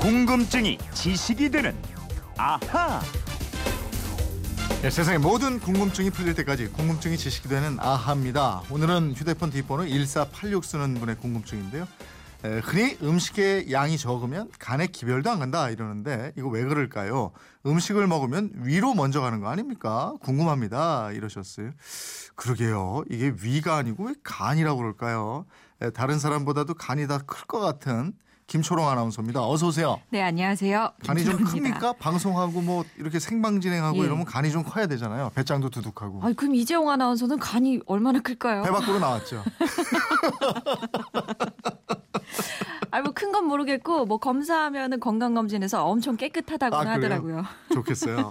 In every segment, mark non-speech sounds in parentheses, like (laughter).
궁금증이 지식이 되는 아하. 네, 세상의 모든 궁금증이 풀릴 때까지 궁금증이 지식이 되는 아하입니다. 오늘은 휴대폰 뒷번호 1486 쓰는 분의 궁금증인데요. 에, 흔히 음식의 양이 적으면 간에 기별도 안 간다 이러는데 이거 왜 그럴까요? 음식을 먹으면 위로 먼저 가는 거 아닙니까? 궁금합니다 이러셨어요. 그러게요. 이게 위가 아니고 왜 간이라고 그럴까요? 에, 다른 사람보다도 간이 다 클 것 같은 김초롱 아나운서입니다. 어서 오세요. 네, 안녕하세요. 간이 좀 김초롱입니다. 큽니까? 방송하고 뭐 이렇게 생방 진행하고 예. 이러면 간이 좀 커야 되잖아요. 배짱도 두둑하고. 아니, 그럼 이재용 아나운서는 간이 얼마나 클까요? 배 밖으로 나왔죠. (laughs) 아니, 뭐큰 건 모르겠고, 뭐 검사하면은 건강 검진에서 엄청 깨끗하다고 아? 하더라고요. 좋겠어요.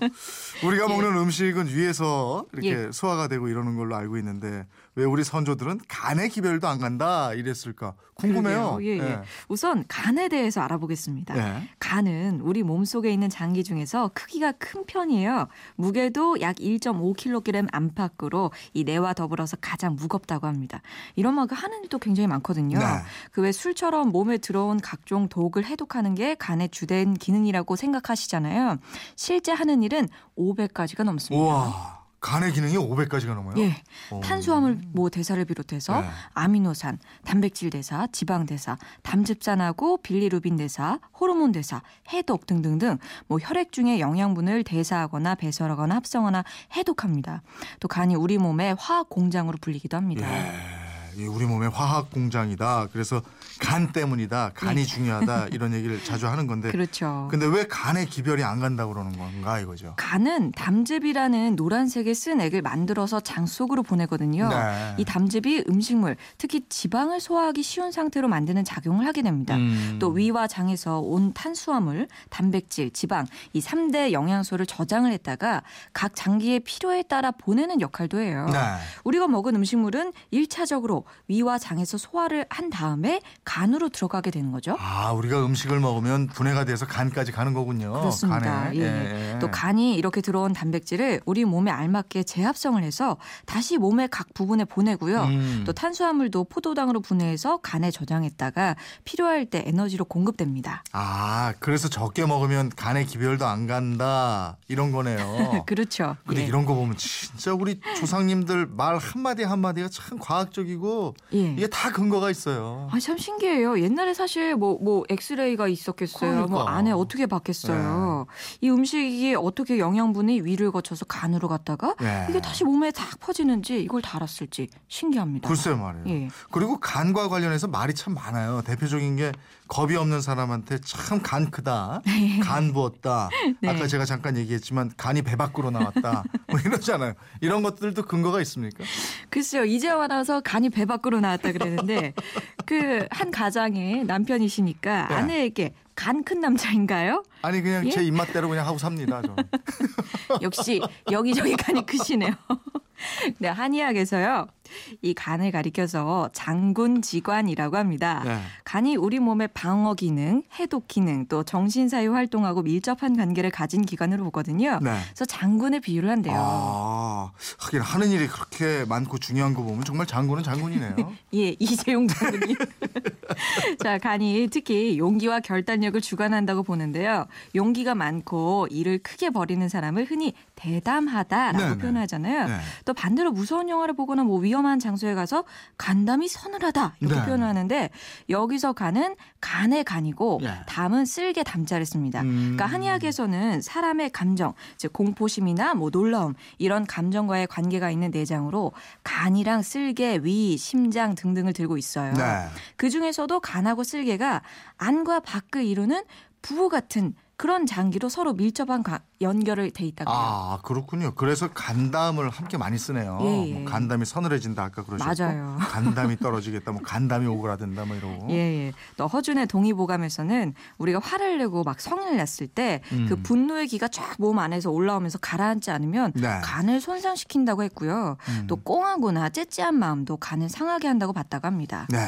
우리가 (laughs) 예. 먹는 음식은 위에서 이렇게 예. 소화가 되고 이러는 걸로 알고 있는데 왜 우리 선조들은 간의 기별도 안 간다 이랬을까 궁금해요. 그러게요. 예, 예. 우선 간에 대해서 알아보겠습니다. 예. 간은 우리 몸 속에 있는 장기 중에서 크기가 큰 편이에요. 무게도 약 1.5kg 안팎으로 이 뇌와 더불어서 가장 무겁다고 합니다. 이런 만큼 하는 일도 굉장히 많거든요. 네. 그왜 술처럼 몸에 들어온 각종 독을 해독하는 게 간의 주된 기능이라고 생각하시잖아요. 실제 하는 일은 500가지가 넘습니다. 우와 간의 기능이 500가지가 넘어요. 예. 오. 탄수화물 뭐 대사를 비롯해서 네. 아미노산, 단백질 대사, 지방 대사, 담즙산하고 빌리루빈 대사, 호르몬 대사, 해독 등등등 뭐 혈액 중에 영양분을 대사하거나 배설하거나 합성하거나 해독합니다. 또 간이 우리 몸의 화학 공장으로 불리기도 합니다. 예. 이 우리 몸의 화학 공장이다. 그래서 간 때문이다. 간이 네. 중요하다. (laughs) 이런 얘기를 자주 하는 건데. 그렇죠. 근데 왜 간의 기별이 안 간다고 그러는 건가 이거죠. 간은 담즙이라는 노란색의 쓴 액을 만들어서 장 속으로 보내거든요. 네. 이 담즙이 음식물, 특히 지방을 소화하기 쉬운 상태로 만드는 작용을 하게 됩니다. 음. 또 위와 장에서 온 탄수화물, 단백질, 지방 이 3대 영양소를 저장을 했다가 각 장기의 필요에 따라 보내는 역할도 해요. 네. 우리가 먹은 음식물은 1차적으로 위와 장에서 소화를 한 다음에 간으로 들어가게 되는 거죠. 아, 우리가 음식을 먹으면 분해가 돼서 간까지 가는 거군요. 그렇습니다. 간에. 예. 예. 또 간이 이렇게 들어온 단백질을 우리 몸에 알맞게 재합성을 해서 다시 몸의 각 부분에 보내고요. 음. 또 탄수화물도 포도당으로 분해해서 간에 저장했다가 필요할 때 에너지로 공급됩니다. 아, 그래서 적게 먹으면 간의 기별도 안 간다. 이런 거네요. (laughs) 그렇죠. 근데 예. 이런 거 보면 진짜 우리 조상님들 말 한마디 한마디가 참 과학적이고 예. 이게 다 근거가 있어요. 아, 참 신기해요. 옛날에 사실 뭐, 뭐, 엑스레이가 있었겠어요. 뭐, 그러니까. 안에 어떻게 봤겠어요. 이 음식이 어떻게 영양분이 위를 거쳐서 간으로 갔다가 예. 이게 다시 몸에 딱 퍼지는지 이걸 다 알았을지 신기합니다. 글쎄 말이에요. 예. 그리고 간과 관련해서 말이 참 많아요. 대표적인 게 겁이 없는 사람한테 참 간 크다. 간 부었다. (laughs) 네. 아까 제가 잠깐 얘기했지만 간이 배 밖으로 나왔다. 뭐 이러잖아요. 이런 것들도 근거가 있습니까? 글쎄요, 이재화 아나운서 간이 배 밖으로 나왔다 그랬는데 그 한 가장의 남편이시니까 네. 아내에게 간 큰 남자인가요? 아니 그냥 예? 제 입맛대로 그냥 하고 삽니다. 저는. (laughs) 역시 여기저기 간이 크시네요. (laughs) 네, 한의학에서요. 이 간을 가리켜서 장군지관이라고 합니다. 네. 간이 우리 몸의 방어 기능, 해독 기능, 또 정신사회 활동하고 밀접한 관계를 가진 기관으로 보거든요. 네. 그래서 장군의 비유를 한대요. 아, 하긴 하는 일이 그렇게 많고 중요한 거 보면 정말 장군은 장군이네요. (laughs) 예, 이재용 장군님. (laughs) 자, 간이 특히 용기와 결단력을 주관한다고 보는데요. 용기가 많고 일을 크게 벌이는 사람을 흔히 대담하다라고 네네. 표현하잖아요. 네. 또 반대로 무서운 영화를 보거나 뭐 위험한 장소에 가서 간담이 서늘하다 이렇게 네. 표현하는데 여기서 간은 간의 간이고 네. 담은 쓸개 담자를 씁니다. 음. 그러니까 한의학에서는 사람의 감정, 즉 공포심이나 뭐 놀라움 이런 감정과의 관계가 있는 내장으로 간이랑 쓸개, 위, 심장 등등을 들고 있어요. 네. 그 중에서도 간하고 쓸개가 안과 밖을 이루는 부부 같은 그런 장기로 서로 밀접한 가- 연결을 돼 있다고 해요. 아 그렇군요. 그래서 간담을 함께 많이 쓰네요. 예, 예. 뭐 간담이 서늘해진다 아까 그러셨고 맞아요. (laughs) 간담이 떨어지겠다, 뭐 간담이 오그라든다, 뭐 이러고. 예, 예. 또 허준의 동의보감에서는 우리가 화를 내고 막 성을 냈을 때그 음. 분노의 기가 쫙 몸 안에서 올라오면서 가라앉지 않으면 네. 간을 손상시킨다고 했고요. 음. 또 꽁하거나 째째한 마음도 간을 상하게 한다고 봤다고 합니다. 네.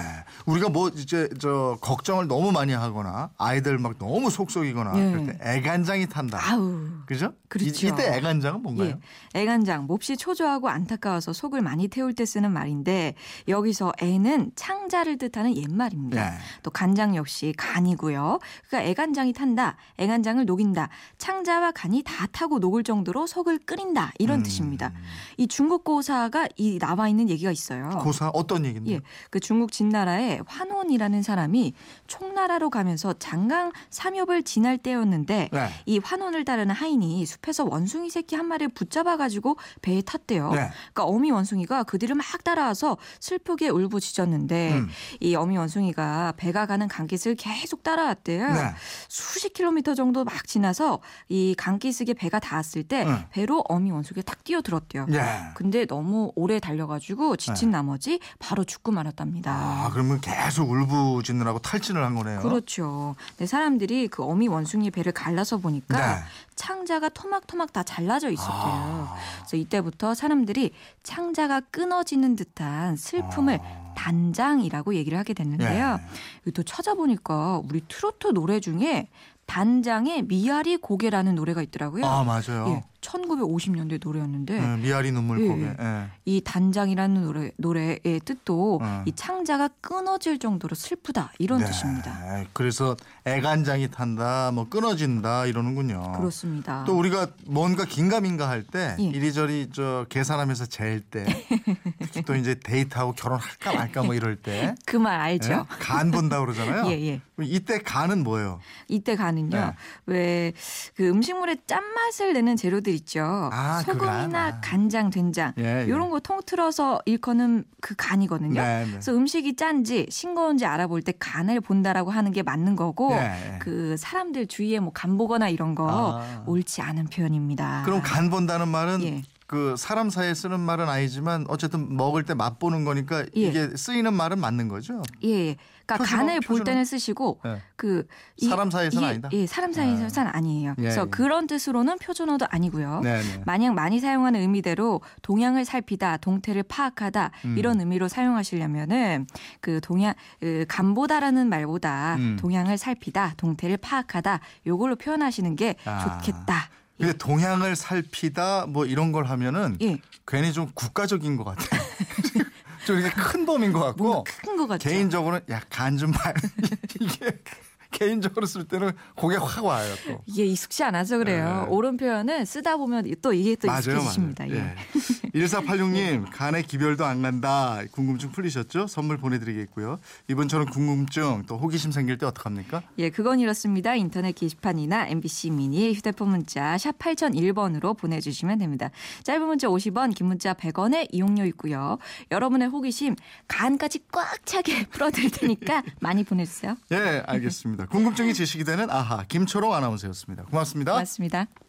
우리가 뭐 이제 저 걱정을 너무 많이 하거나 아이들 막 너무 속속이거나 예. 그럴 때 애간장이 탄다. 아우. 그죠? 그렇죠. 이, 때 애간장은 뭔가요? 예. 애간장 몹시 초조하고 안타까워서 속을 많이 태울 때 쓰는 말인데 여기서 애는 창자를 뜻하는 옛말입니다. 예. 또 간장 역시 간이고요. 그러니까 애간장이 탄다. 애간장을 녹인다. 창자와 간이 다 타고 녹을 정도로 속을 끓인다. 이런 음. 뜻입니다. 이 중국 고사가 이 나와 있는 얘기가 있어요. 고사 어떤 얘기인데? 예, 그 중국 진나라에 환원이라는 사람이 총나라로 가면서 장강 삼엽을 지날 때였는데 네. 이 환원을 따르는 하인이 숲에서 원숭이 새끼 한 마리를 붙잡아가지고 배에 탔대요. 네. 그러니까 어미 원숭이가 그 뒤를 막 따라와서 슬프게 울부짖었는데 음. 이 어미 원숭이가 배가 가는 강깃을 계속 따라왔대요. 네. 수십 킬로미터 정도 막 지나서 이 강기슭에 배가 닿았을 때 응. 배로 어미 원숭이가 탁 뛰어들었대요. 예. 근데 너무 오래 달려가지고 지친 나머지 바로 죽고 말았답니다. 네. 아, 그러면 계속 울부짖느라고 탈진을 한 거네요. 그렇죠. 사람들이 그 어미 원숭이 배를 갈라서 보니까 네. 창자가 토막토막 다 잘라져 있었대요. 아. 그래서 이때부터 사람들이 창자가 끊어지는 듯한 슬픔을 아. 단장이라고 얘기를 하게 됐는데요. 예. 이거 또 찾아보니까 우리 트로트 노래 중에 단장의 미아리 고개라는 노래가 있더라고요. 아, 맞아요. 예, 1950년대 노래였는데 예, 미아리 눈물 예, 고개. 예. 예. 이 단장이라는 노래 노래의 뜻도 어. 이 창자가 끊어질 정도로 슬프다 이런 네. 뜻입니다. 그래서 애간장이 탄다, 뭐 끊어진다 이러는군요. 그렇습니다. 또 우리가 뭔가 긴가민가 할때 예. 이리저리 저 계산하면서 잴 때 (laughs) 특히 또 이제 데이트하고 결혼할까 말까 뭐 이럴 때 그 말 알죠? 예? 간 본다 그러잖아요. (laughs) 예, 예. 이때 간은 뭐예요? 이때 가는요. 네. 왜그 음식물에 짠맛을 내는 재료들 있죠. 아, 그 소금이나 간. 아. 간장, 된장 예, 예. 이런 거 통틀어서 일컫는 그 간이거든요. 네, 네. 그래서 음식이 짠지 싱거운지 알아볼 때 간을 본다라고 하는 게 맞는 거고 예, 예. 그 사람들 주위에 뭐 간 보거나 이런 거 아. 옳지 않은 표현입니다. 그럼 간 본다는 말은 예. 그 사람 사이에 쓰는 말은 아니지만 어쨌든 먹을 때 맛보는 거니까 예. 이게 쓰이는 말은 맞는 거죠. 예, 예. 그러니까 표준어, 간을 볼 표준어. 때는 쓰시고 예. 그 사람 사이에서는 이게- 아니다? 예, 사람 사이에서는 아니에요. 예, 그래서 예. 그런 뜻으로는 표준어도 아니고요. 네, 네. 만약 많이 사용하는 의미대로 동향을 살피다, 동태를 파악하다 음. 이런 의미로 사용하시려면은 그 동향 그 간보다라는 말보다 음. 동향을 살피다, 동태를 파악하다 요걸로 표현하시는 게 아. 좋겠다. 근데 동향을 살피다 뭐 이런 걸 하면은 예, 괜히 좀 국가적인 것 같아요. (laughs) 좀 이렇게 큰 범인 것 같고 뭔가 큰거 같죠. 개인적으로는 야 간 좀 봐요. (laughs) 이게 개인적으로 쓸 때는 고개 확 와요 또. 이게 익숙치 않아서 그래요. 예. 옳은 표현은 쓰다 보면 또 이게 또 익숙해지십니다. 맞아요. 예. 예. 1486님 간에 기별도 안 간다. 궁금증 풀리셨죠? 선물 보내드리겠고요. 이번처럼 궁금증 또 호기심 생길 때 어떡합니까? 예, 그건 이렇습니다. 인터넷 게시판이나 MBC 미니 휴대폰 문자 샵 8001번으로 보내주시면 됩니다. 짧은 문자 50원, 긴 문자 100원의 이용료 있고요. 여러분의 호기심 간까지 꽉 차게 (laughs) 풀어드릴 테니까 많이 보내주세요. 예, 알겠습니다. 궁금증이 지식이 되는 아하 김초롱 아나운서였습니다. 고맙습니다. 고맙습니다.